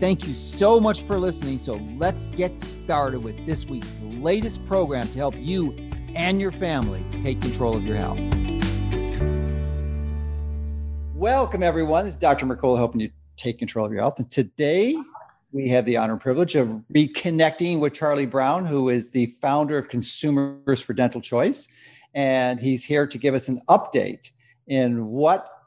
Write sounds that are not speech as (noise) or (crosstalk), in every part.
Thank you so much for listening. So let's get started with this week's latest program to help you and your family take control of your health. Welcome, everyone. This is Dr. Mercola helping you take control of your health. And today we have the honor and privilege of reconnecting with Charlie Brown, who is the founder of Consumers for Dental Choice. And he's here to give us an update in what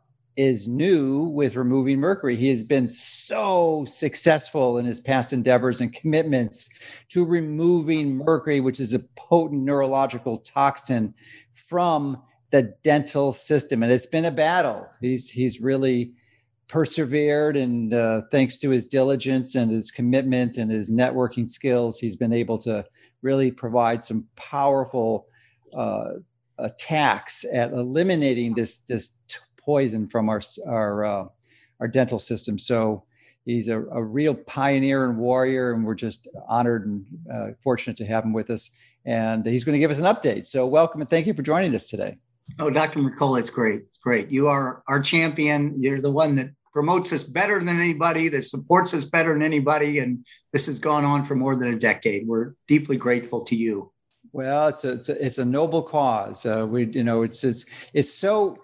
is new with removing mercury. He has been so successful in his past endeavors and commitments to removing mercury, which is a potent neurological toxin from the dental system. And it's been a battle. He's he's really persevered, and uh, thanks to his diligence and his commitment and his networking skills, he's been able to really provide some powerful. Uh, attacks at eliminating this this poison from our our uh, our dental system. So he's a, a, real pioneer and warrior, and we're just honored and uh, fortunate to have him with us. And he's going to give us an update. So welcome and thank you for joining us today. Oh, Dr. Mercola, it's great. It's great. You are our champion. You're the one that promotes us better than anybody, that supports us better than anybody. And this has gone on for more than a decade. We're deeply grateful to you. Well, it's a, it's a, it's a noble cause. Uh, we, you know, it's, it's, it's so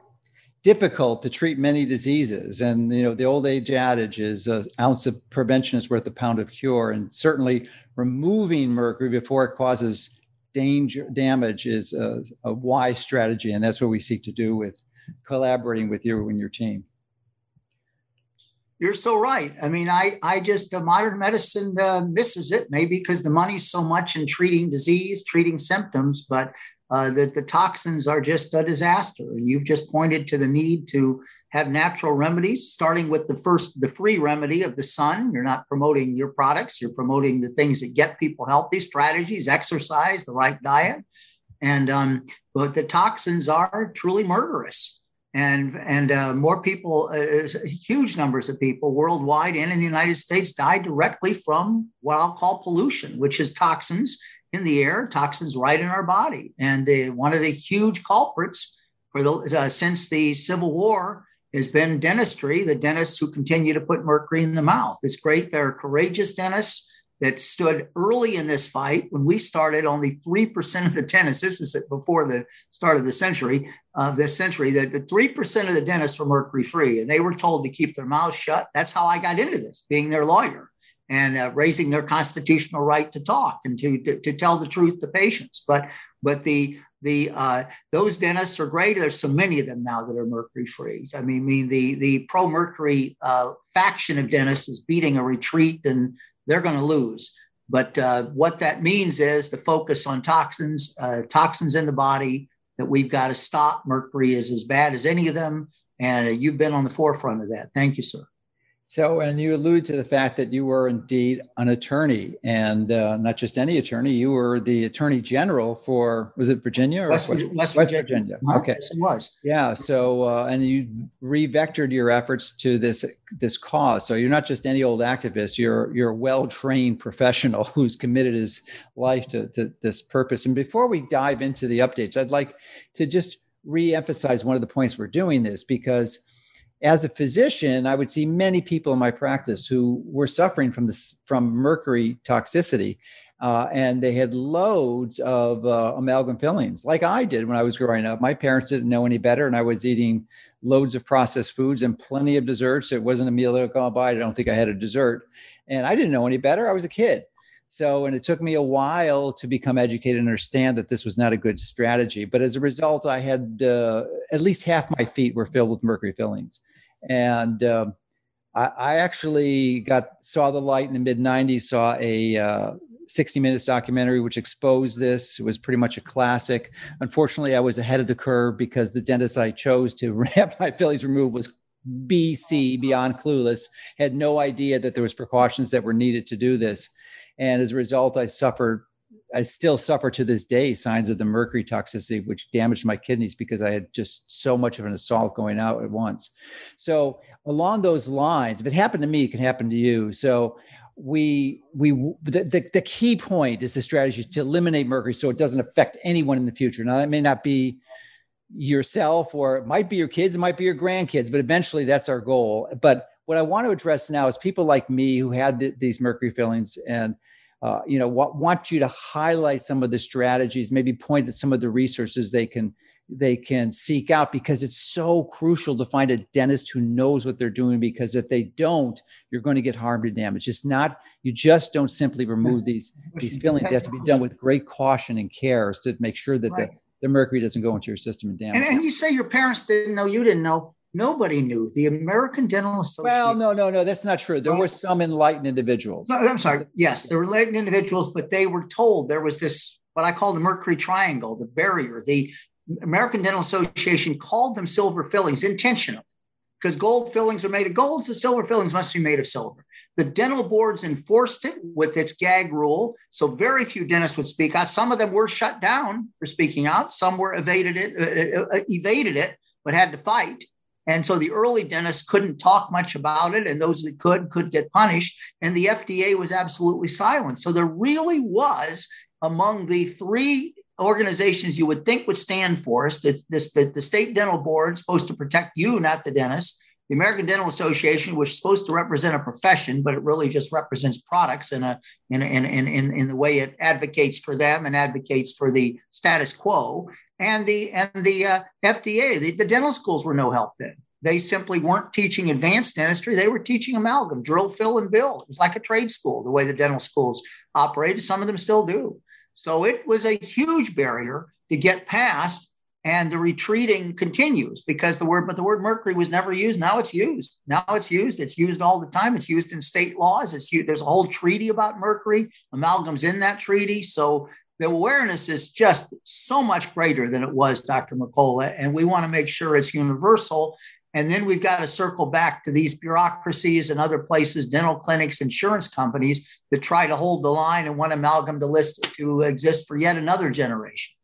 difficult to treat many diseases. And you know, the old age adage is an ounce of prevention is worth a pound of cure. And certainly, removing mercury before it causes danger damage is a, a wise strategy, and that's what we seek to do with collaborating with you and your team. You're so right. I mean, I I just uh, modern medicine uh, misses it maybe because the money's so much in treating disease, treating symptoms, but uh, that the toxins are just a disaster. And you've just pointed to the need to have natural remedies, starting with the first, the free remedy of the sun. You're not promoting your products, you're promoting the things that get people healthy, strategies, exercise, the right diet. And um, but the toxins are truly murderous. And, and uh, more people, uh, huge numbers of people worldwide and in the United States die directly from what I'll call pollution, which is toxins in the air, toxins right in our body. And uh, one of the huge culprits for the uh, since the Civil War has been dentistry. The dentists who continue to put mercury in the mouth. It's great. There are courageous dentists that stood early in this fight. When we started, only three percent of the dentists. This is before the start of the century of this century. That three percent of the dentists were mercury free, and they were told to keep their mouths shut. That's how I got into this, being their lawyer and uh, raising their constitutional right to talk and to, to, to tell the truth to patients. But but the the uh, those dentists are great. There's so many of them now that are mercury free. I mean, I mean the the pro mercury uh, faction of dentists is beating a retreat, and they're going to lose. But uh, what that means is the focus on toxins, uh, toxins in the body that we've got to stop. Mercury is as bad as any of them, and uh, you've been on the forefront of that. Thank you, sir. So, and you allude to the fact that you were indeed an attorney, and uh, not just any attorney. You were the attorney general for was it Virginia or West, West, West Virginia? Virginia. Okay, yes, it was. Yeah. So, uh, and you revectored your efforts to this this cause. So you're not just any old activist. You're you're a well trained professional (laughs) who's committed his life to, to this purpose. And before we dive into the updates, I'd like to just re-emphasize one of the points we're doing this because as a physician, I would see many people in my practice who were suffering from this from mercury toxicity, uh, and they had loads of uh, amalgam fillings, like I did when I was growing up. My parents didn't know any better, and I was eating loads of processed foods and plenty of desserts. It wasn't a meal that I'd gone by. I don't think I had a dessert, and I didn't know any better. I was a kid. So, and it took me a while to become educated and understand that this was not a good strategy. But as a result, I had uh, at least half my feet were filled with mercury fillings, and um, I, I, actually got saw the light in the mid '90s. Saw a uh, 60 Minutes documentary which exposed this. It was pretty much a classic. Unfortunately, I was ahead of the curve because the dentist I chose to (laughs) have my fillings removed was BC, beyond clueless, had no idea that there was precautions that were needed to do this. And as a result, I suffered I still suffer to this day signs of the mercury toxicity, which damaged my kidneys because I had just so much of an assault going out at once. So along those lines, if it happened to me, it can happen to you. So we we the, the, the key point is the strategy is to eliminate mercury so it doesn't affect anyone in the future. Now that may not be yourself or it might be your kids, it might be your grandkids, but eventually that's our goal. But what I want to address now is people like me who had th- these mercury fillings and uh, you know, want, want you to highlight some of the strategies, maybe point at some of the resources they can they can seek out because it's so crucial to find a dentist who knows what they're doing because if they don't you're going to get harmed and damage. It's not you just don't simply remove these these fillings. They have to be done with great caution and care to make sure that right. the, the mercury doesn't go into your system and damage and, and you say your parents didn't know you didn't know Nobody knew. The American Dental Association. Well, no, no, no, that's not true. There were some enlightened individuals. No, I'm sorry. Yes, there were enlightened individuals, but they were told there was this, what I call the Mercury Triangle, the barrier. The American Dental Association called them silver fillings intentionally because gold fillings are made of gold, so silver fillings must be made of silver. The dental boards enforced it with its gag rule. So very few dentists would speak out. Some of them were shut down for speaking out. Some were evaded it, uh, uh, evaded it, but had to fight. And so the early dentists couldn't talk much about it, and those that could could get punished. And the FDA was absolutely silent. So there really was among the three organizations you would think would stand for us that this that the state dental board supposed to protect you, not the dentist. The American Dental Association, which is supposed to represent a profession, but it really just represents products in a in in in, in the way it advocates for them and advocates for the status quo and the and the uh, FDA. The, the dental schools were no help then. They simply weren't teaching advanced dentistry. They were teaching amalgam, drill, fill, and bill. It was like a trade school, the way the dental schools operated. Some of them still do. So it was a huge barrier to get past, and the retreating continues because the word, but the word mercury was never used. Now it's used. Now it's used. It's used all the time. It's used in state laws. It's used, there's a whole treaty about mercury. Amalgam's in that treaty. So the awareness is just so much greater than it was, Dr. Mercola, and we want to make sure it's universal. And then we've got to circle back to these bureaucracies and other places, dental clinics, insurance companies that try to hold the line and want amalgam to list to exist for yet another generation.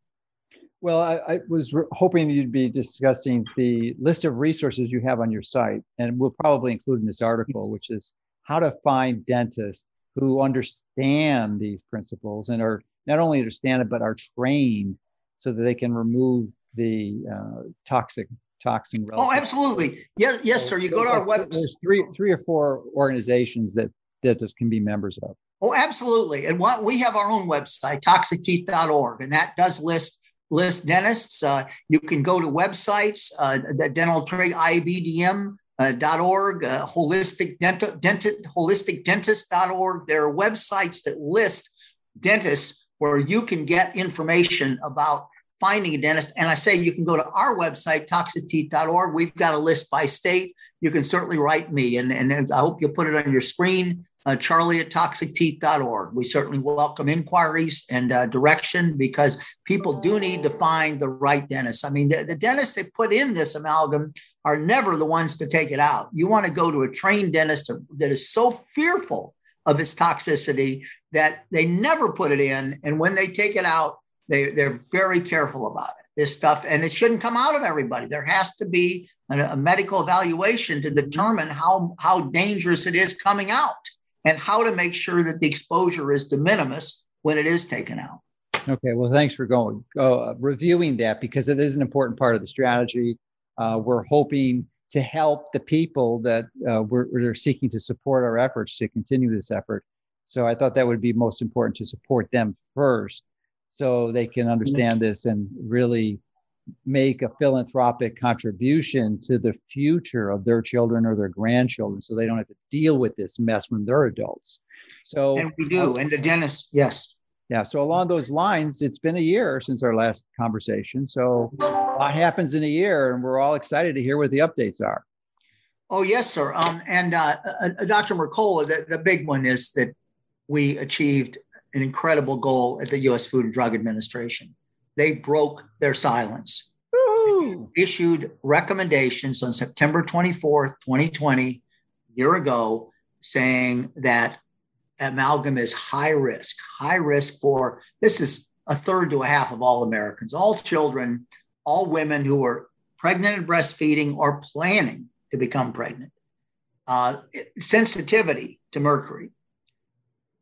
Well, I, I was re- hoping you'd be discussing the list of resources you have on your site, and we'll probably include in this article, which is how to find dentists who understand these principles and are not only understand it but are trained so that they can remove the uh, toxic toxin. Oh, absolutely. Yes, yes, sir. You go to our website. There's three, three or four organizations that dentists can be members of. Oh, absolutely. And what we have our own website, toxicteeth.org, and that does list list dentists. Uh, you can go to websites, uh, dental trade IBDM. Uh, .org, uh, holistic dental, dentist, holisticdentist.org. There are websites that list dentists where you can get information about finding a dentist. And I say you can go to our website, toxicteeth.org. We've got a list by state. You can certainly write me, and, and I hope you'll put it on your screen, uh, charlie at toxicteeth.org. We certainly welcome inquiries and uh, direction because people do need to find the right dentist. I mean, the, the dentists they put in this amalgam are never the ones to take it out. You want to go to a trained dentist that is so fearful of its toxicity that they never put it in. And when they take it out, they, they're very careful about it, this stuff. And it shouldn't come out of everybody. There has to be a, a medical evaluation to determine how, how dangerous it is coming out and how to make sure that the exposure is de minimis when it is taken out. Okay, well, thanks for going uh, reviewing that because it is an important part of the strategy. Uh, we're hoping to help the people that uh, we're, we're, seeking to support our efforts to continue this effort. So I thought that would be most important to support them first so they can understand this and really make a philanthropic contribution to the future of their children or their grandchildren so they don't have to deal with this mess when they're adults. So and we do and the dentist yes. Yeah so along those lines it's been a year since our last conversation so what happens in a year and we're all excited to hear what the updates are. Oh yes sir. Um, and uh, uh, uh dr mercola the, the big one is that we achieved an incredible goal at the US Food and Drug Administration. They broke their silence. issued recommendations on September 24th, 2020, a year ago, saying that amalgam is high risk, high risk for this is a third to a half of all Americans, all children, all women who are pregnant and breastfeeding or planning to become pregnant. Uh, sensitivity to mercury,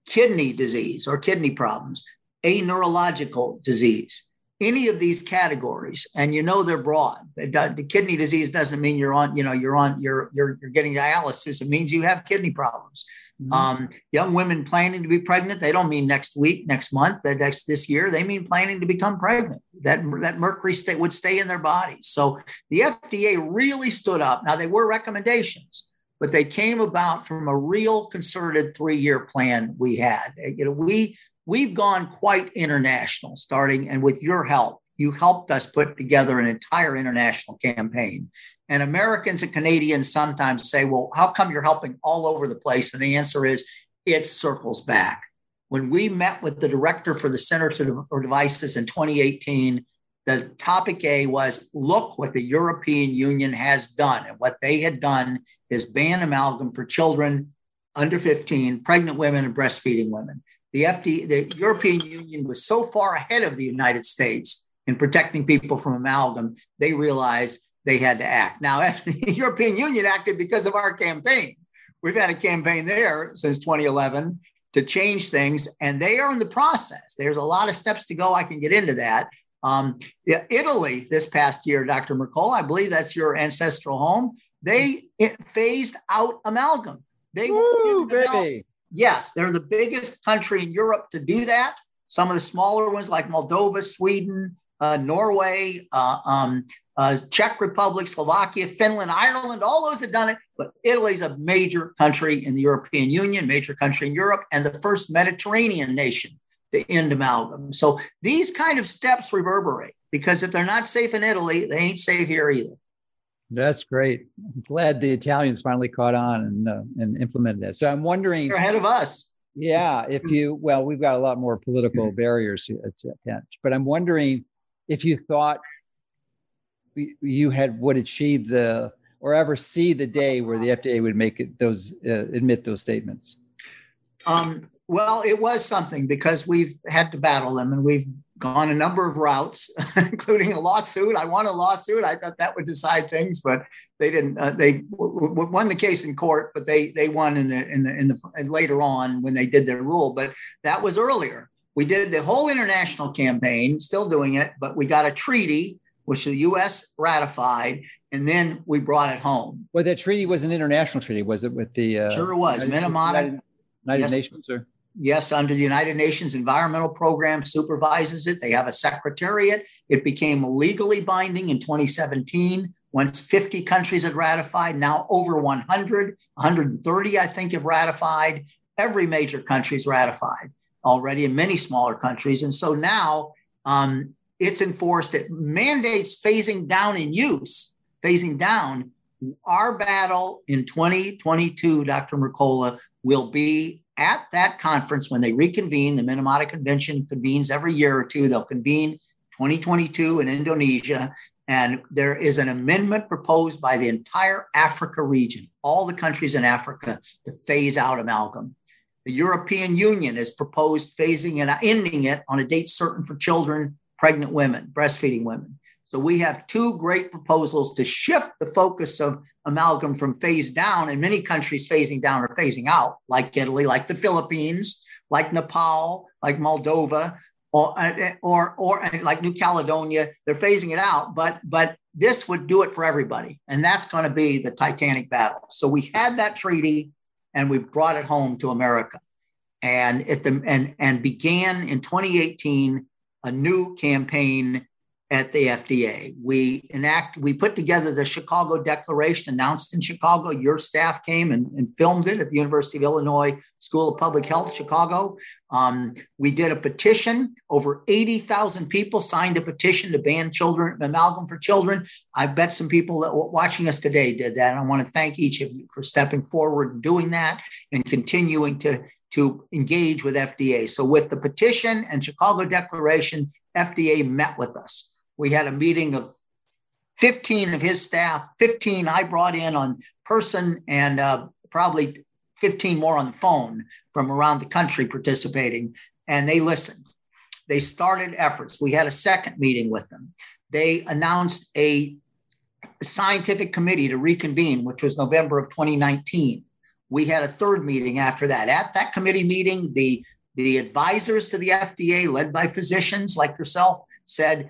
kidney disease or kidney problems, a neurological disease, any of these categories, and you know they're broad. The kidney disease doesn't mean you're on, you know, you're on, you're you're you're getting dialysis. It means you have kidney problems. Mm-hmm. Um, young women planning to be pregnant, they don't mean next week, next month, that next this year. They mean planning to become pregnant. That that mercury stay, would stay in their bodies. So the FDA really stood up. Now they were recommendations, but they came about from a real concerted three-year plan we had. You know, we we've gone quite international, starting and with your help, you helped us put together an entire international campaign. And Americans and Canadians sometimes say, well, how come you're helping all over the place? And the answer is it circles back. When we met with the director for the Center for Devices in 2018, the topic A was look what the European Union has done. And what they had done is ban amalgam for children under 15, pregnant women, and breastfeeding women the FD, the European Union was so far ahead of the United States in protecting people from amalgam, they realized they had to act. Now, (laughs) the European Union acted because of our campaign. We've had a campaign there since 2011 to change things, and they are in the process. There's a lot of steps to go. I can get into that. Um, Italy this past year, Dr. Mercola, I believe that's your ancestral home. They phased out amalgam. They Woo, baby. Yes, they're the biggest country in Europe to do that. Some of the smaller ones like Moldova, Sweden, uh, Norway, uh, um, uh, Czech Republic, Slovakia, Finland, Ireland, all those have done it. But Italy is a major country in the European Union, major country in Europe, and the first Mediterranean nation to end amalgam. So these kind of steps reverberate because if they're not safe in Italy, they ain't safe here either. That's great. I'm glad the Italians finally caught on and uh, and implemented that. So I'm wondering, You're ahead of us. Yeah, if you well, we've got a lot more political barriers to, to but I'm wondering if you thought you had would achieve the or ever see the day where the FDA would make it, those uh, admit those statements. Um, well, it was something because we've had to battle them and we've gone a number of routes, (laughs) including a lawsuit. I won a lawsuit. I thought that would decide things, but they didn't. Uh, they w- w- won the case in court, but they they won in the in the in the later on when they did their rule. But that was earlier. We did the whole international campaign, still doing it, but we got a treaty which the U.S. ratified, and then we brought it home. Well, that treaty was an international treaty, was it? With the uh, sure it was Minamata United, United yes. Nations, or Yes, under the United Nations Environmental Program supervises it. They have a secretariat. It became legally binding in 2017 once 50 countries had ratified. Now over 100, 130, I think, have ratified. Every major country's ratified already, and many smaller countries. And so now um, it's enforced. It mandates phasing down in use, phasing down. Our battle in 2022, Dr. Mercola, will be at that conference when they reconvene, the Minamata Convention convenes every year or two. They'll convene 2022 in Indonesia. And there is an amendment proposed by the entire Africa region, all the countries in Africa, to phase out amalgam. The European Union has proposed phasing and ending it on a date certain for children, pregnant women, breastfeeding women. So we have two great proposals to shift the focus of amalgam from phase down, and many countries phasing down or phasing out, like Italy, like the Philippines, like Nepal, like Moldova, or uh, or or uh, like New Caledonia. They're phasing it out, but but this would do it for everybody, and that's going to be the Titanic battle. So we had that treaty, and we brought it home to America, and at the and and began in 2018 a new campaign at the FDA. We enact, we put together the Chicago Declaration announced in Chicago. Your staff came and, and filmed it at the University of Illinois School of Public Health, Chicago. Um, we did a petition. Over 80,000 people signed a petition to ban children, amalgam for children. I bet some people that were watching us today did that. I want to thank each of you for stepping forward and doing that and continuing to, to engage with FDA. So with the petition and Chicago Declaration, FDA met with us we had a meeting of 15 of his staff, 15 I brought in on person, and uh, probably 15 more on the phone from around the country participating. And they listened. They started efforts. We had a second meeting with them. They announced a scientific committee to reconvene, which was November of 2019. We had a third meeting after that. At that committee meeting, the, the advisors to the FDA, led by physicians like yourself, said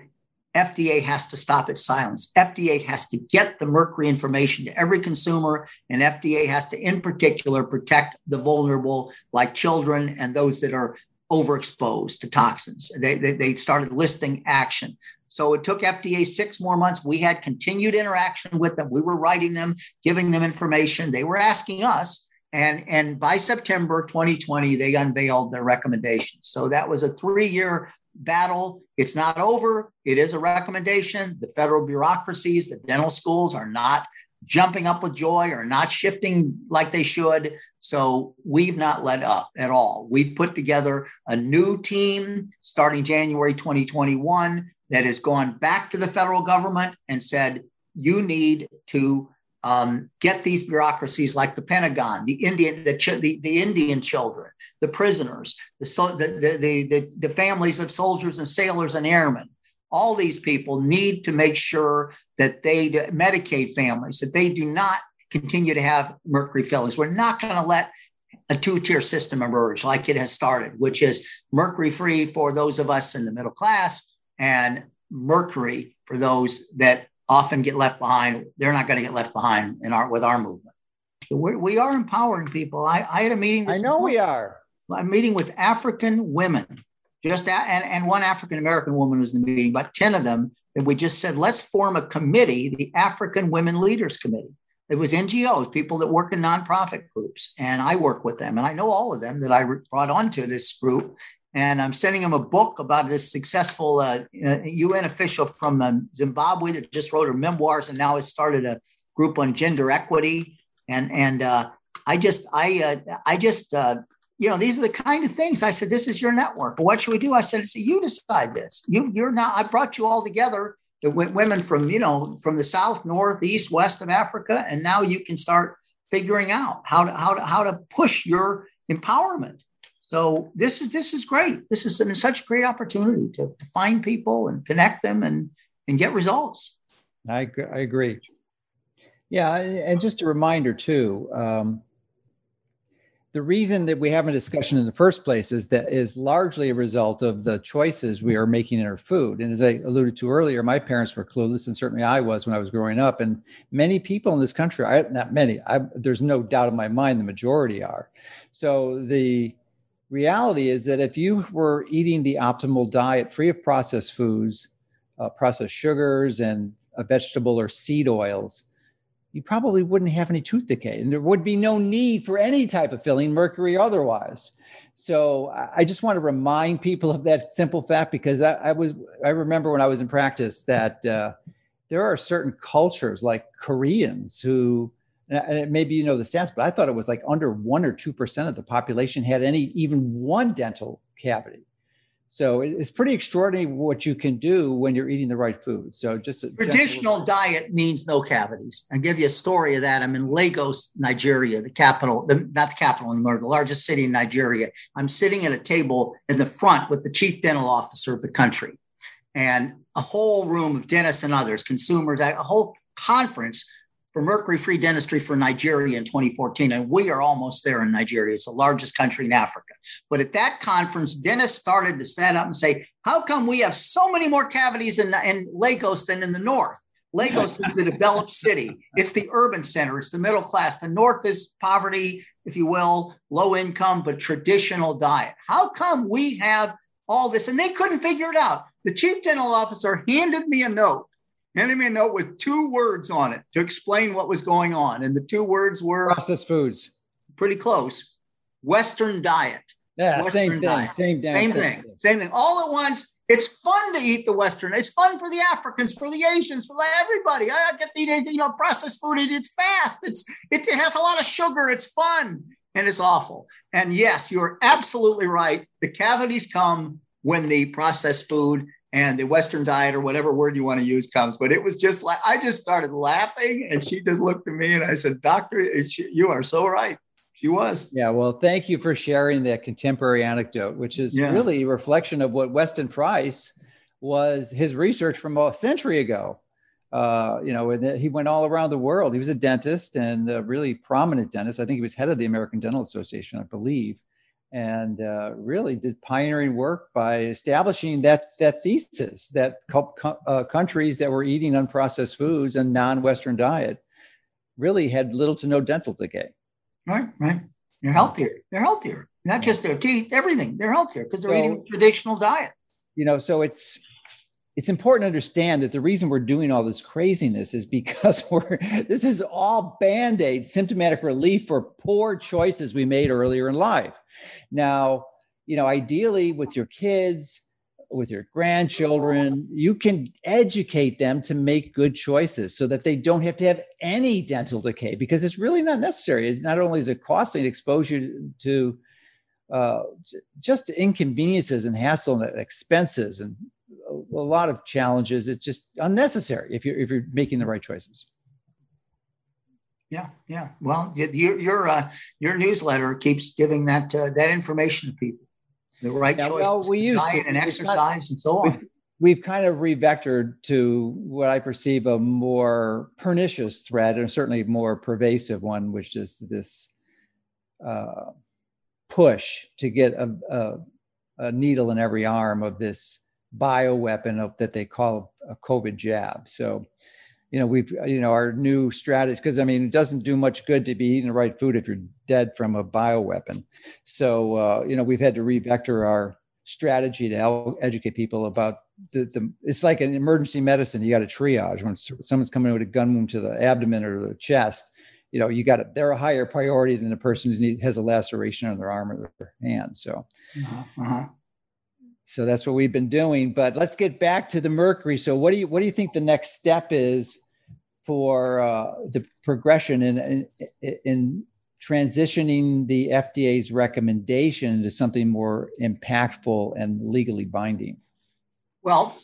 FDA has to stop its silence. FDA has to get the mercury information to every consumer, and FDA has to, in particular, protect the vulnerable, like children and those that are overexposed to toxins. They, they, they, started listing action. So it took FDA six more months. We had continued interaction with them. We were writing them, giving them information. They were asking us. And, and by September 2020, they unveiled their recommendations. So that was a three year battle. It's not over. It is a recommendation. The federal bureaucracies, the dental schools are not jumping up with joy or not shifting like they should. So we've not let up at all. We've put together a new team starting January 2021 that has gone back to the federal government and said, you need to um, get these bureaucracies like the Pentagon, the Indian, the, the, the Indian children, the prisoners, the, the, the, the, the families of soldiers and sailors and airmen. All these people need to make sure that they Medicaid families that they do not continue to have mercury fillings. We're not going to let a two-tier system emerge like it has started, which is mercury free for those of us in the middle class and mercury for those that often get left behind. They're not going to get left behind in our with our movement. We're, we are empowering people. I, I had a meeting. I know morning. we are. I'm meeting with African women, just a, and, and one African American woman was in the meeting, about 10 of them. And we just said, let's form a committee, the African Women Leaders Committee. It was NGOs, people that work in nonprofit groups. And I work with them. And I know all of them that I brought onto this group. And I'm sending him a book about this successful uh, UN uh, official from um, Zimbabwe that just wrote her memoirs and now has started a group on gender equity. And and uh, I just I uh, I just uh, you know these are the kind of things I said. This is your network. What should we do? I said, you decide this. You you're now. I brought you all together. The women from you know from the south, north, east, west of Africa, and now you can start figuring out how to how to how to push your empowerment so this is this is great. This is such a great opportunity to, to find people and connect them and and get results. I I agree. Yeah, and just a reminder too. Um, the reason that we have a discussion in the first place is that is largely a result of the choices we are making in our food. And as I alluded to earlier, my parents were clueless, and certainly I was when I was growing up. And many people in this country, I, not many, I, there's no doubt in my mind, the majority are. So the reality is that if you were eating the optimal diet free of processed foods, uh, processed sugars, and vegetable or seed oils, you probably wouldn't have any tooth decay and there would be no need for any type of filling, mercury otherwise. So I just want to remind people of that simple fact because I, I was I remember when I was in practice that uh, there are certain cultures like Koreans who and maybe you know the stats, but I thought it was like under one or two percent of the population had any even one dental cavity. So it's pretty extraordinary what you can do when you're eating the right food. So just traditional gentle- diet means no cavities. I'll give you a story of that. I'm in Lagos, Nigeria, the capital, the, not the capital anymore, the largest city in Nigeria. I'm sitting at a table in the front with the chief dental officer of the country and a whole room of dentists and others, consumers, a whole conference for mercury free dentistry for Nigeria in 2014. And we are almost there in Nigeria. It's the largest country in Africa. But at that conference, dentists started to stand up and say, How come we have so many more cavities in, in Lagos than in the north? Lagos is the developed city, it's the urban center, it's the middle class. The north is poverty, if you will, low income, but traditional diet. How come we have all this? And they couldn't figure it out. The chief dental officer handed me a note handed me a note with two words on it to explain what was going on. And the two words were processed foods. Pretty close. Western diet. Yeah, Western same thing. Diet. Same, same thing. Same thing. All at once. It's fun to eat the Western. It's fun for the Africans, for the Asians, for everybody. I get to eat, you know, processed food. It's fast. It's it has a lot of sugar. It's fun and it's awful. And yes, you're absolutely right. The cavities come when the processed food and the Western diet or whatever word you want to use comes. But it was just like I just started laughing, and she just looked at me and I said, "Doctor, you are so right." She was. Yeah. Well, thank you for sharing that contemporary anecdote, which is yeah. really a reflection of what Weston Price was his research from a century ago. Uh, you know, and he went all around the world. He was a dentist and a really prominent dentist. I think he was head of the American Dental Association, I believe and uh, really did pioneering work by establishing that that thesis that co- uh, countries that were eating unprocessed foods and non-Western diet really had little to no dental decay. Right, right. They're healthier. They're healthier. Not just their teeth, everything. They're healthier because they're so, eating traditional diet. You know, so it's it's important to understand that the reason we're doing all this craziness is because (laughs) we're this is all band-aid symptomatic relief for poor choices we made earlier in life. Now you know ideally with your kids with your grandchildren you can educate them to make good choices so that they don't have to have any dental decay because it's really not necessary. It's not only is it costly exposure to uh, just inconveniences and hassle and expenses and a lot of challenges. It's just unnecessary if you're if you're making the right choices. Yeah, yeah. Well, your your uh, your newsletter keeps giving that uh, that information to people. The right yeah, choices, well, we use diet and exercise, and so on. We've, we've kind of revectored to what I perceive a more pernicious threat, and certainly more pervasive one, which is this uh, push to get a, a, a needle in every arm of this bioweapon of, that they call a COVID jab. So, you know, we've, you know, our new strategy, because I mean, it doesn't do much good to be eating the right food if you're dead from a bioweapon. So, uh, you know, we've had to revector our strategy to help educate people about the, the it's like an emergency medicine. You got to triage when someone's coming in with a gun wound to the abdomen or the chest. You know, you got to, they're a higher priority than the person who has a laceration on their arm or their hand. So, uh-huh. So that's what we've been doing. But let's get back to the mercury. So what do you what do you think the next step is for uh, the progression in, in, in transitioning the FDA's recommendation to something more impactful and legally binding? Well,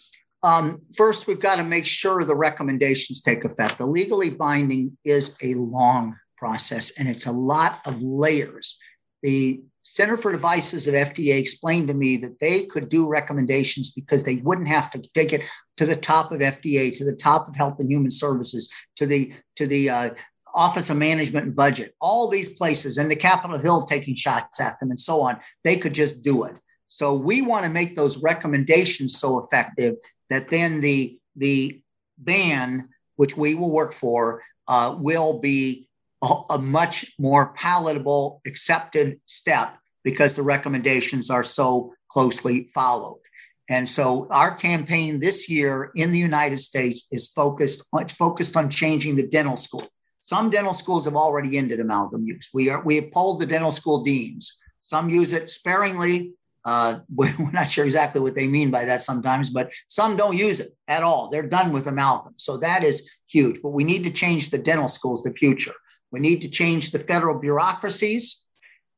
um, first, we've got to make sure the recommendations take effect. The legally binding is a long process and it's a lot of layers. The Center for Devices at FDA explained to me that they could do recommendations because they wouldn't have to take it to the top of FDA, to the top of Health and Human Services, to the to the uh, Office of Management and Budget, all these places, and the Capitol Hill taking shots at them, and so on. They could just do it. So we want to make those recommendations so effective that then the the ban, which we will work for, uh, will be a, a much more palatable, accepted step because the recommendations are so closely followed. And so our campaign this year in the United States is focused it's focused on changing the dental school. Some dental schools have already ended amalgam use. We are we have polled the dental school deans. Some use it sparingly. Uh, (laughs) we're not sure exactly what they mean by that sometimes, but some don't use it at all. They're done with amalgam. So that is huge. But we need to change the dental schools, the future. We need to change the federal bureaucracies.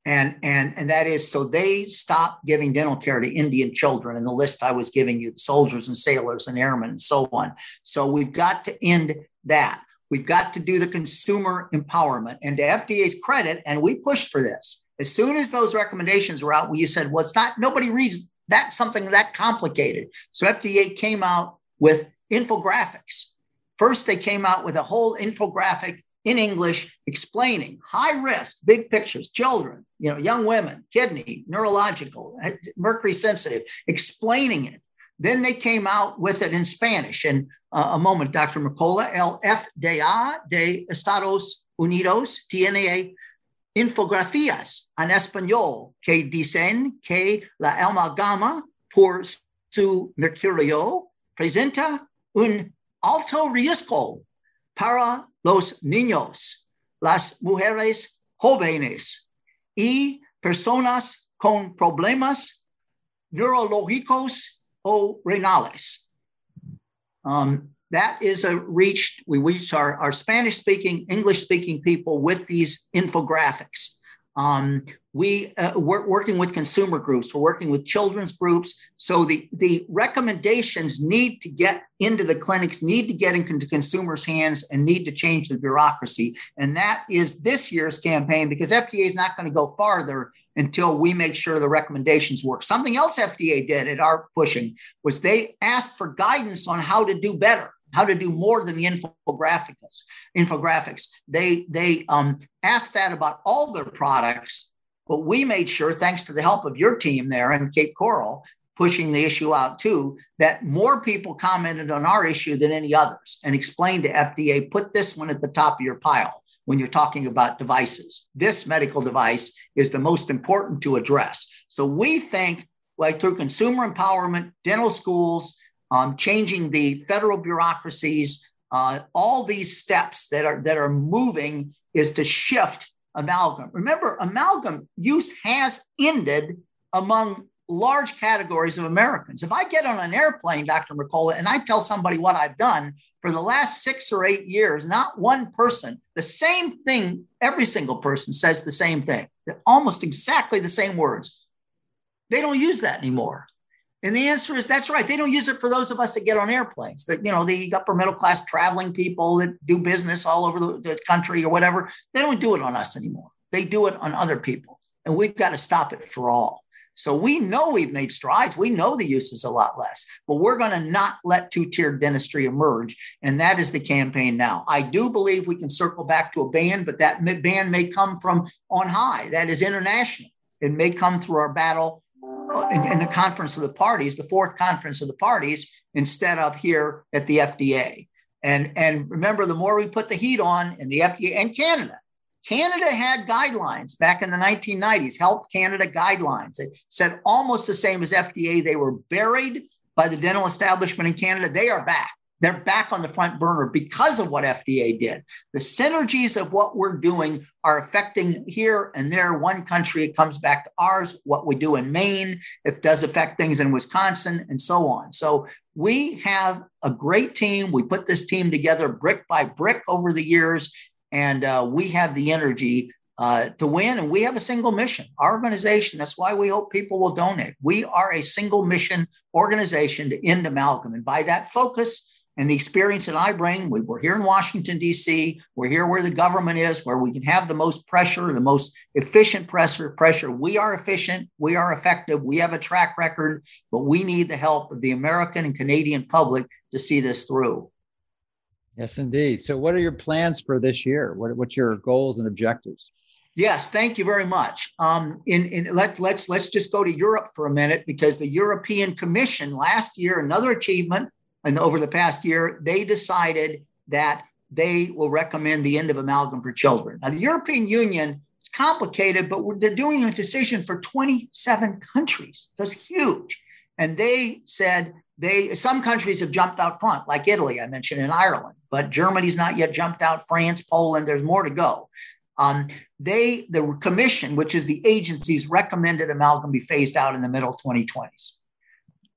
And, and, and that is so they stopped giving dental care to Indian children in the list I was giving you, the soldiers and sailors and airmen and so on. So we've got to end that. We've got to do the consumer empowerment. And to FDA's credit, and we pushed for this. As soon as those recommendations were out, you said, well, it's not, nobody reads that something that complicated. So FDA came out with infographics. First, they came out with a whole infographic in English explaining high risk, big pictures, children, you know, young women, kidney, neurological, mercury sensitive, explaining it. Then they came out with it in Spanish. And uh, a moment, Dr. Mercola, el FDA de Estados Unidos tiene infografías en español que dicen que la amalgama por su mercurio presenta un alto riesgo para los niños, las mujeres jóvenes y personas con problemas neurológicos o renales. Um, that is a reached, we reached our, our Spanish speaking, English speaking people with these infographics. Um, we uh, we're working with consumer groups we're working with children's groups. So the the recommendations need to get into the clinics need to get into consumers hands and need to change the bureaucracy. And that is this year's campaign because fda is not going to go farther until we make sure the recommendations work. Something else fda did at our pushing was they asked for guidance on how to do better how to do more than the infographics infographics they they um, asked that about all their products but we made sure, thanks to the help of your team there and Cape Coral, pushing the issue out too, that more people commented on our issue than any others and explained to FDA, put this one at the top of your pile when you're talking about devices. This medical device is the most important to address. So we think, like through consumer empowerment, dental schools, um, changing the federal bureaucracies, uh, all these steps that are that are moving is to shift amalgam. Remember, amalgam use has ended among large categories of Americans. If I get on an airplane, Dr. Mercola, and I tell somebody what I've done for the last six or eight years, not one person, the same thing, every single person says the same thing, almost exactly the same words. They don't use that anymore. And the answer is that's right. They don't use it for those of us that get on airplanes, that, you know, the upper middle class traveling people that do business all over the, country or whatever. They don't do it on us anymore. They do it on other people. And we've got to stop it for all. So we know we've made strides. We know the use is a lot less, but we're going to not let two tiered dentistry emerge. And that is the campaign now. I do believe we can circle back to a ban, but that ban may come from on high. That is international. It may come through our battle in, in, the conference of the parties, the fourth conference of the parties, instead of here at the FDA. And, and remember, the more we put the heat on in the FDA and Canada, Canada had guidelines back in the 1990s, Health Canada guidelines. It said almost the same as FDA. They were buried by the dental establishment in Canada. They are back. They're back on the front burner because of what FDA did. The synergies of what we're doing are affecting here and there. One country, it comes back to ours. What we do in Maine, it does affect things in Wisconsin, and so on. So we have a great team. We put this team together brick by brick over the years, and uh, we have the energy uh, to win. And we have a single mission. Our organization, that's why we hope people will donate. We are a single mission organization to end amalgam. And by that focus, and the experience that I bring, we, are here in Washington, D.C., we're here where the government is, where we can have the most pressure, the most efficient pressure. pressure. We are efficient, we are effective, we have a track record, but we need the help of the American and Canadian public to see this through. Yes, indeed. So, what are your plans for this year? What, what's your goals and objectives? Yes, thank you very much. Um, in, in let, let's let's just go to Europe for a minute because the European Commission last year, another achievement, and over the past year, they decided that they will recommend the end of amalgam for children. Now, the European Union is complicated, but they're doing a decision for 27 countries. So it's huge. And they said they some countries have jumped out front, like Italy, I mentioned in Ireland, but Germany's not yet jumped out, France, Poland, there's more to go. Um, they, the commission, which is the agencies, recommended amalgam be phased out in the middle 2020s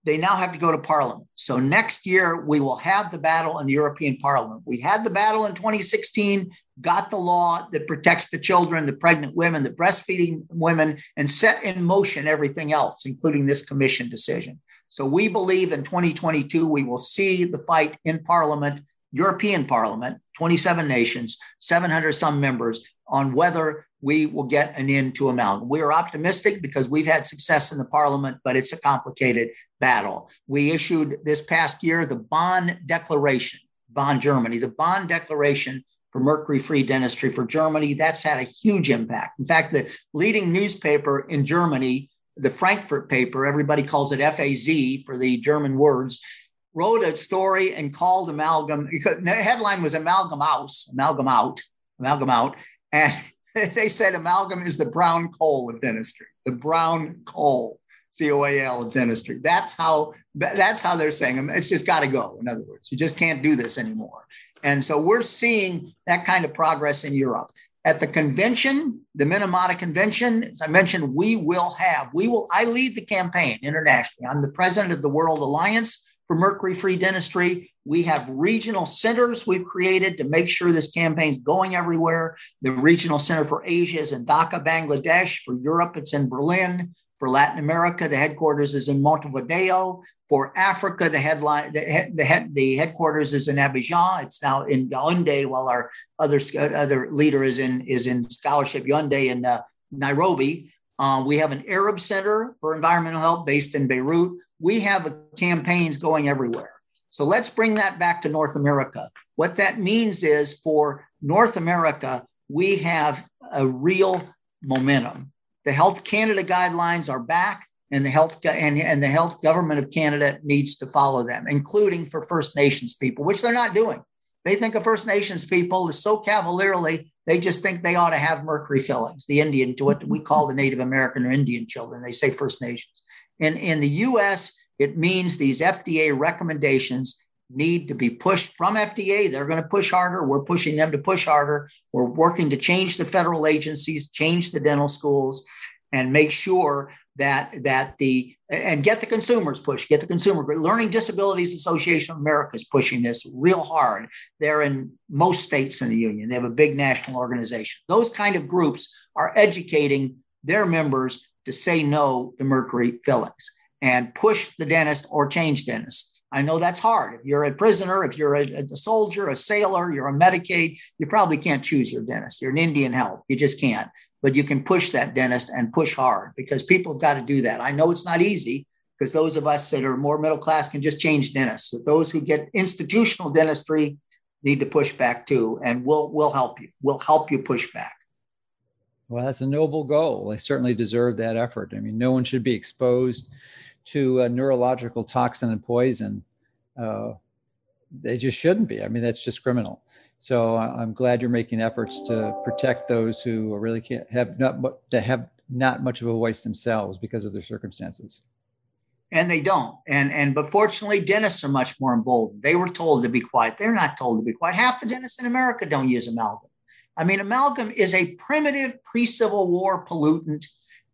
they now have to go to parliament. So next year, we will have the battle in the European Parliament. We had the battle in 2016, got the law that protects the children, the pregnant women, the breastfeeding women, and set in motion everything else, including this commission decision. So we believe in 2022, we will see the fight in Parliament, European Parliament, 27 nations, 700 some members, on whether we will get an end to amalgam. We are optimistic because we've had success in the parliament, but it's a complicated battle. We issued this past year the Bonn Declaration, Bonn, Germany, the Bonn Declaration for mercury free dentistry for Germany. That's had a huge impact. In fact, the leading newspaper in Germany, the Frankfurt paper, everybody calls it FAZ for the German words, wrote a story and called amalgam. (laughs) The headline was amalgam aus, amalgam out, amalgam out. And (laughs) they said amalgam is the brown coal of dentistry, the brown coal, C O A L of dentistry. That's how that's how they're saying it's just got to go. In other words, you just can't do this anymore. And so we're seeing that kind of progress in Europe. At the convention, the Minamata Convention, as I mentioned, we will have, we will, I lead the campaign internationally. I'm the president of the World Alliance for mercury free dentistry. We have regional centers we've created to make sure this campaign is going everywhere. The regional center for Asia is in Dhaka, Bangladesh. For Europe, it's in Berlin. For Latin America, the headquarters is in Montevideo. For Africa, the headline, the, head, the, head, the headquarters is in Abidjan. It's now in Yaoundé, while our other other leader is in is in scholarship Yaoundé in uh, Nairobi. Uh, we have an Arab Center for Environmental Health based in Beirut. We have campaigns going everywhere. So let's bring that back to North America. What that means is for North America, we have a real momentum. The Health Canada guidelines are back, and the health and, and the health government of Canada needs to follow them, including for First Nations people, which they're not doing. They think of First Nations people is so cavalierly they just think they ought to have mercury fillings, the Indian, to what we call the Native American or Indian children. They say First Nations. And in the US, it means these FDA recommendations need to be pushed from FDA. They're going to push harder. We're pushing them to push harder. We're working to change the federal agencies, change the dental schools, and make sure that that the and get the consumers push get the consumer learning disabilities association of america is pushing this real hard they're in most states in the union they have a big national organization those kind of groups are educating their members to say no to mercury fillings and push the dentist or change dentists i know that's hard if you're a prisoner if you're a, a soldier a sailor you're a medicaid you probably can't choose your dentist you're an indian health you just can't but you can push that dentist and push hard because people have got to do that. I know it's not easy because those of us that are more middle class can just change dentists. But those who get institutional dentistry need to push back too, and we'll we'll help you. We'll help you push back. Well, that's a noble goal. They certainly deserve that effort. I mean, no one should be exposed to a neurological toxin and poison. Uh, they just shouldn't be. I mean, that's just criminal. So I'm glad you're making efforts to protect those who really can't have not to have not much of a voice themselves because of their circumstances. And they don't. And and but fortunately, dentists are much more emboldened. They were told to be quiet. They're not told to be quiet. Half the dentists in America don't use amalgam. I mean, amalgam is a primitive pre-Civil War pollutant.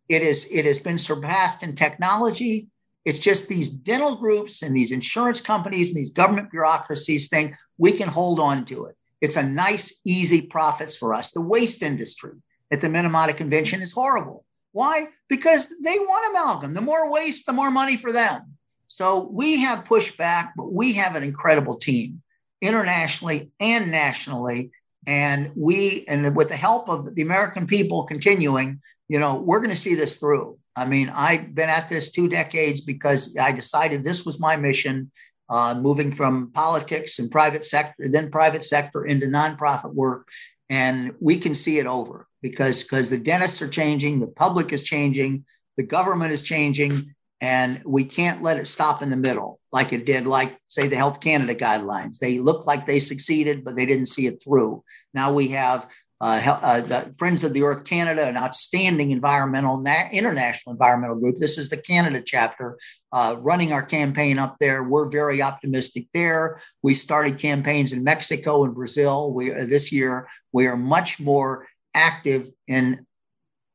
It is it has been surpassed in technology. It's just these dental groups and these insurance companies and these government bureaucracies think we can hold on to it. It's a nice, easy profits for us. The waste industry at the Minamata Convention is horrible. Why? Because they want amalgam. The more waste, the more money for them. So we have pushback, but we have an incredible team internationally and nationally. And we, and with the help of the American people continuing, you know, we're going to see this through. I mean, I've been at this two decades because I decided this was my mission uh, moving from politics and private sector, then private sector into nonprofit work. And we can see it over because because the dentists are changing, the public is changing, the government is changing, and we can't let it stop in the middle like it did, like say the Health Canada guidelines. They looked like they succeeded, but they didn't see it through. Now we have Friends of the Earth Canada, an outstanding environmental, na- international environmental group. This is the Canada chapter uh, running our campaign up there. We're very optimistic there. We've started campaigns in Mexico and Brazil. We uh, this year we are much more active in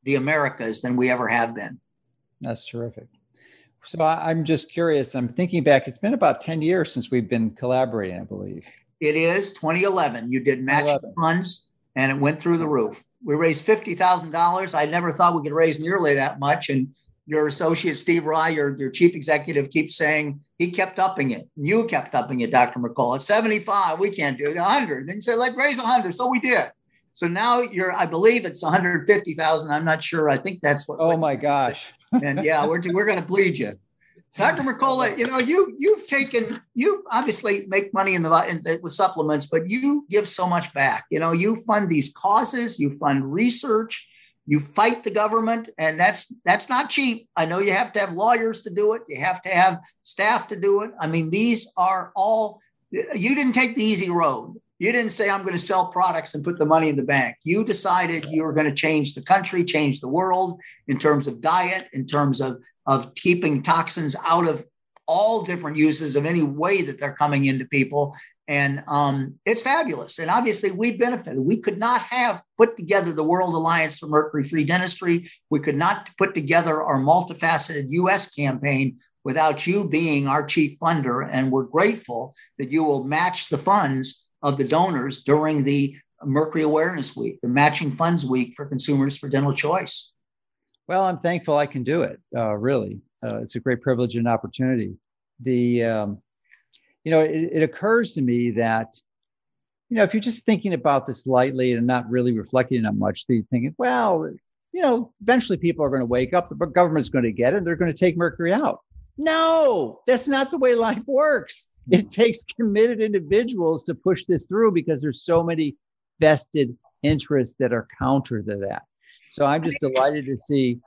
the Americas than we ever have been. That's terrific. So I'm just curious. I'm thinking back. It's been about ten years since we've been collaborating. I believe it is 2011. You did match funds and it went through the roof. We raised $50,000. I never thought we could raise nearly that much. And your associate, Steve Rye, your, your chief executive, keeps saying he kept upping it. You kept upping it, Dr. McCall. At 75, we can't do it. 100. Then you said, like, raise 100. So we did. So now you're, I believe it's 150,000. I'm not sure. I think that's what. Oh my gosh. and yeah, we're, we're going to bleed you. Dr. Mercola, you know, you you've taken you obviously make money in the in, with supplements, but you give so much back. You know, you fund these causes, you fund research, you fight the government, and that's that's not cheap. I know you have to have lawyers to do it, you have to have staff to do it. I mean, these are all you didn't take the easy road. You didn't say, I'm going to sell products and put the money in the bank. You decided you were going to change the country, change the world in terms of diet, in terms of of keeping toxins out of all different uses of any way that they're coming into people. And um, it's fabulous. And obviously, we benefited. We could not have put together the World Alliance for Mercury Free Dentistry. We could not put together our multifaceted US campaign without you being our chief funder. And we're grateful that you will match the funds of the donors during the Mercury Awareness Week, the Matching Funds Week for Consumers for Dental Choice. Well, I'm thankful I can do it. Uh, really, uh, it's a great privilege and opportunity. The, um, you know, it, it occurs to me that, you know, if you're just thinking about this lightly and not really reflecting on much, you're thinking, well, you know, eventually people are going to wake up, the government's going to get it, and they're going to take mercury out. No, that's not the way life works. It takes committed individuals to push this through because there's so many vested interests that are counter to that. So I'm just delighted to see,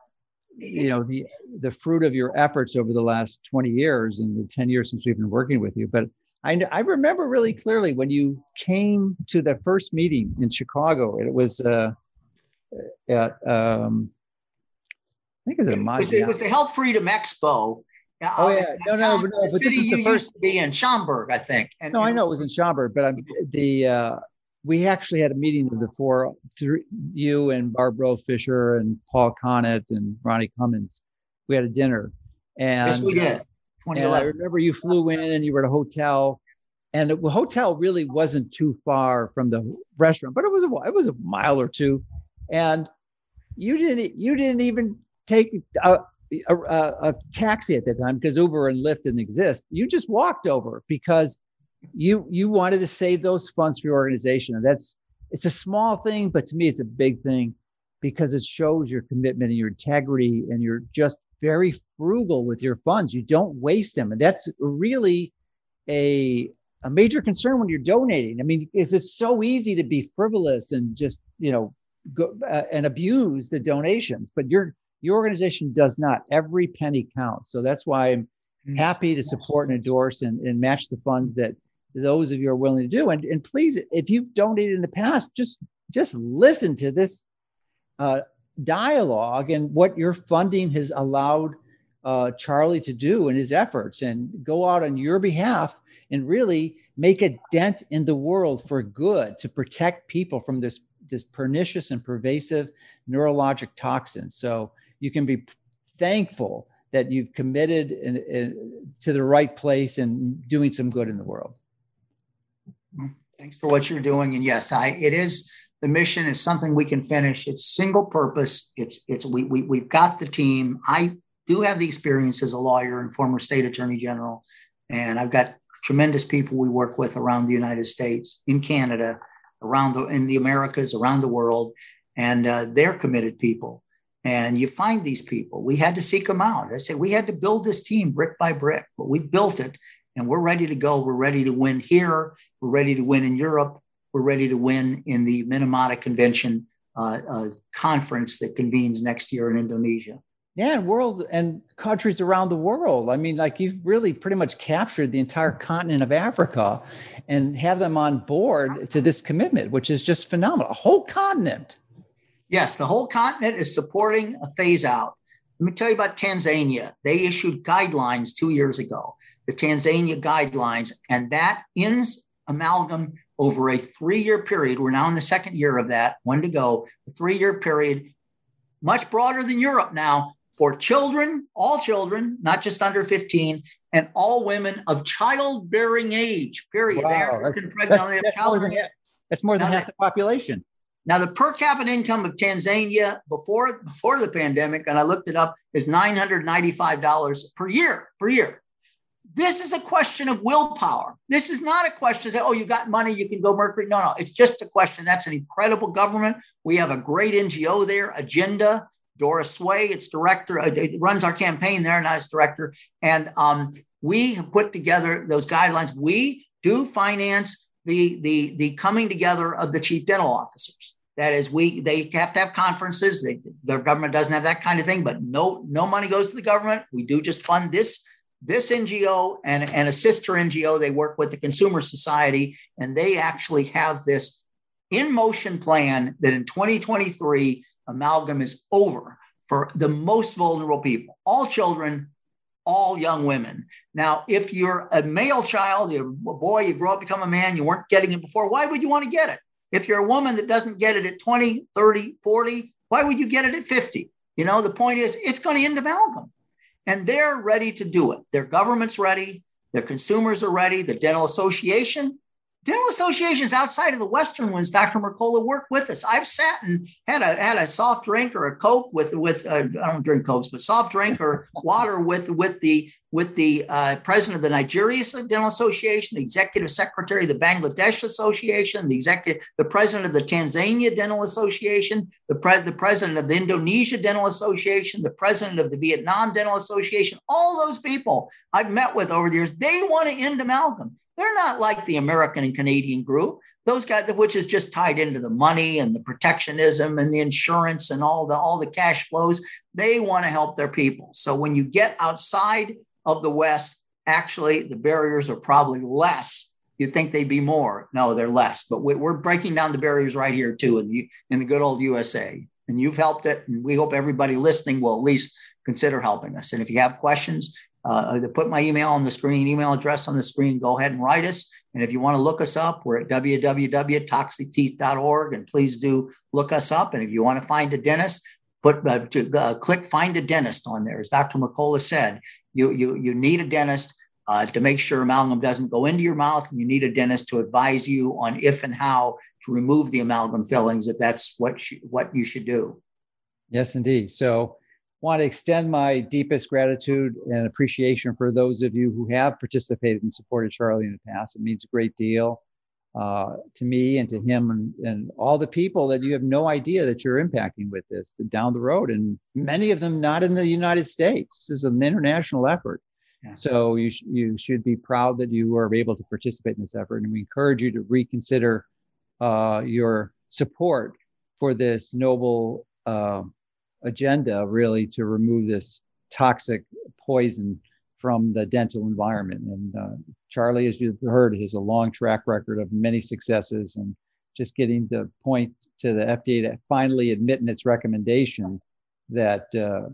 you know, the the fruit of your efforts over the last 20 years and the 10 years since we've been working with you. But I, I remember really clearly when you came to the first meeting in Chicago. It was uh, at um, I think it was a it was, it was the Health Freedom Expo. Oh yeah, no, no, no, no but this is the first to be in Schaumburg, I think. And, no, I know it was in Schaumburg, but I'm the uh, we actually had a meeting of the four, through you and Barbara Fisher and Paul Connett and Ronnie Cummins. We had a dinner. And, yes, we did. And I remember you flew in and you were at a hotel, and the hotel really wasn't too far from the restaurant, but it was a it was a mile or two, and you didn't you didn't even take a, a, a taxi at that time because Uber and Lyft didn't exist. You just walked over because you you wanted to save those funds for your organization. And that's it's a small thing but to me it's a big thing because it shows your commitment and your integrity and you're just very frugal with your funds. You don't waste them. And that's really a a major concern when you're donating. I mean is it so easy to be frivolous and just you know go uh, and abuse the donations? But your your organization does not. Every penny counts. So that's why i'm mm. happy to support and endorse and, and match the funds that those of you are willing to do. And, and please, if you've donated in the past, just just listen to this uh, dialogue and what your funding has allowed uh, Charlie to do in his efforts and go out on your behalf and really make a dent in the world for good to protect people from this this pernicious and pervasive neurologic toxin. So you can be thankful that you've committed in, in, to the right place and doing some good in the world. Thanks for what you're doing. And yes, I it is the mission is something we can finish. It's single purpose. It's it's we, we we've got the team. I do have the experience as a lawyer and former state attorney general, and I've got tremendous people we work with around the United States, in Canada, around the in the Americas, around the world, and uh, they're committed people. And you find these people. We had to seek them out. I said we had to build this team brick by brick, but we built it, and we're ready to go. We're ready to win here we're ready to win in Europe. We're ready to win in the Minamata Convention uh, uh, conference that convenes next year in Indonesia. Yeah, and world and countries around the world. I mean, like you've really pretty much captured the entire continent of Africa and have them on board to this commitment, which is just phenomenal. A whole continent. Yes, the whole continent is supporting a phase out. Let me tell you about Tanzania. They issued guidelines two years ago, the Tanzania guidelines, and that ends amalgam over a three year period. We're now in the second year of that, one to go, a three year period, much broader than Europe now for children, all children, not just under 15, and all women of childbearing age, period. Wow, that's, pregnant. That's, that's, more than, that's more than half the population. Now, the per capita income of Tanzania before before the pandemic, and I looked it up, is $995 per year, per year. This is a question of willpower. This is not a question that, oh, you got money, you can go Mercury. No, no, it's just a question. That's an incredible government. We have a great NGO there, Agenda. Doris Swai, its director, uh, runs our campaign there, not its director. And um, we have put together those guidelines. We do finance the, the, the coming together of the chief dental officers. That is, we they have to have conferences. They, their government doesn't have that kind of thing, but no no money goes to the government. We do just fund this this NGO and, and a sister NGO, they work with the Consumer Society, and they actually have this in motion plan that in 2023, amalgam is over for the most vulnerable people, all children, all young women. Now, if you're a male child, you're a boy, you grow up, become a man, you weren't getting it before, why would you want to get it? If you're a woman that doesn't get it at 20, 30, 40, why would you get it at 50? You know, the point is it's going to end amalgam. And they're ready to do it. Their government's ready, their consumers are ready, the dental association. Dental associations outside of the Western ones, Dr. Mercola worked with us. I've sat and had a had a soft drink or a Coke with with uh, I don't drink Cokes, but soft drink or (laughs) water with with the with the uh, president of the Nigeria Dental Association, the executive secretary of the Bangladesh Association, the executive, the president of the Tanzania Dental Association, the, pre- the president of the Indonesia Dental Association, the president of the Vietnam Dental Association. All those people I've met with over the years, they want to end amalgam. They're not like the American and Canadian group. Those guys, which is just tied into the money and the protectionism and the insurance and all the all the cash flows. They want to help their people. So when you get outside of the West, actually the barriers are probably less. You'd think they'd be more. No, they're less. But we're breaking down the barriers right here too in the in the good old USA. And you've helped it, and we hope everybody listening will at least consider helping us. And if you have questions, uh, put my email on the screen, email address on the screen. Go ahead and write us. And if you want to look us up, we're at www.toxicteeth.org. And please do look us up. And if you want to find a dentist, put uh, to, uh, click find a dentist on there. As Dr. Mercola said, you, you, you need a dentist uh, to make sure amalgam doesn't go into your mouth, and you need a dentist to advise you on if and how to remove the amalgam fillings if that's what you, what you should do. Yes, indeed. So, want to extend my deepest gratitude and appreciation for those of you who have participated and supported Charlie in the past. It means a great deal uh, to me and to him and, and all the people that you have no idea that you're impacting with this down the road. And many of them not in the United States. This is an international effort. Yeah. So you, sh- you should be proud that you are able to participate in this effort. And we encourage you to reconsider uh, your support for this noble uh, agenda, really, to remove this toxic poison from the dental environment. And uh, Charlie, as you've heard, has a long track record of many successes and just getting the point to the FDA to finally admit in its recommendation that uh,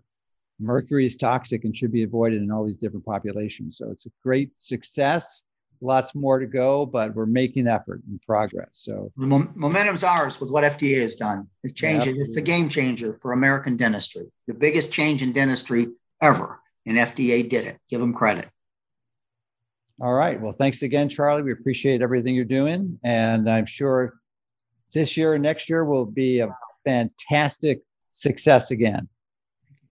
mercury is toxic and should be avoided in all these different populations. So it's a great success. Lots more to go, but we're making effort and progress. So the momentum's ours with what FDA has done. It changes. Yeah, it's the game changer for American dentistry. The biggest change in dentistry ever and FDA did it. Give them credit. All right. Well, thanks again, Charlie. We appreciate everything you're doing. And I'm sure this year and next year will be a fantastic success again.